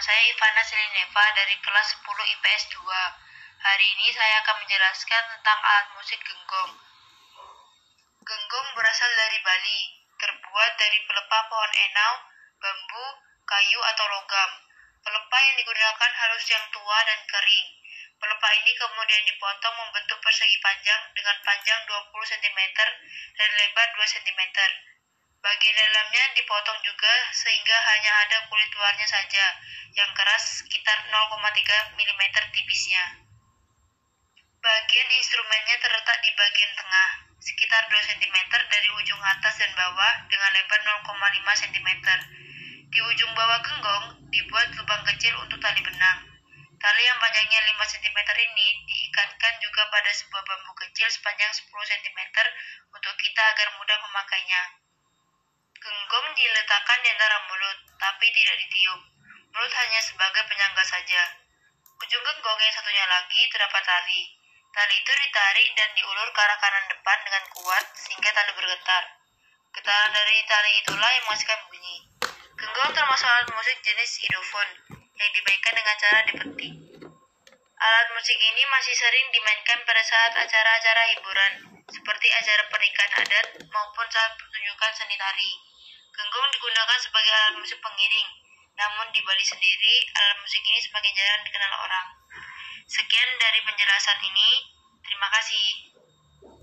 saya Ivana Selineva dari kelas 10 IPS 2. Hari ini saya akan menjelaskan tentang alat musik genggong. Genggong berasal dari Bali, terbuat dari pelepah pohon enau, bambu, kayu atau logam. Pelepah yang digunakan harus yang tua dan kering. Pelepah ini kemudian dipotong membentuk persegi panjang dengan panjang 20 cm dan lebar 2 cm. Bagian dalamnya dipotong juga sehingga hanya ada kulit luarnya saja yang keras sekitar 0,3 mm tipisnya. Bagian instrumennya terletak di bagian tengah, sekitar 2 cm dari ujung atas dan bawah dengan lebar 0,5 cm. Di ujung bawah genggong dibuat lubang kecil untuk tali benang. Tali yang panjangnya 5 cm ini diikatkan juga pada sebuah bambu kecil sepanjang 10 cm untuk kita agar mudah memakainya. Genggong diletakkan di antara mulut, tapi tidak ditiup. Mulut hanya sebagai penyangga saja. Ujung genggong yang satunya lagi terdapat tali. Tali itu ditarik dan diulur ke arah kanan depan dengan kuat sehingga tali bergetar. Getaran dari tali itulah yang menghasilkan bunyi. Genggong termasuk alat musik jenis idofon yang dimainkan dengan cara dipetik. Alat musik ini masih sering dimainkan pada saat acara-acara hiburan, seperti acara pernikahan adat maupun saat pertunjukan seni tari. Genggong digunakan sebagai alat musik pengiring, namun di Bali sendiri alat musik ini semakin jarang dikenal orang. Sekian dari penjelasan ini. Terima kasih.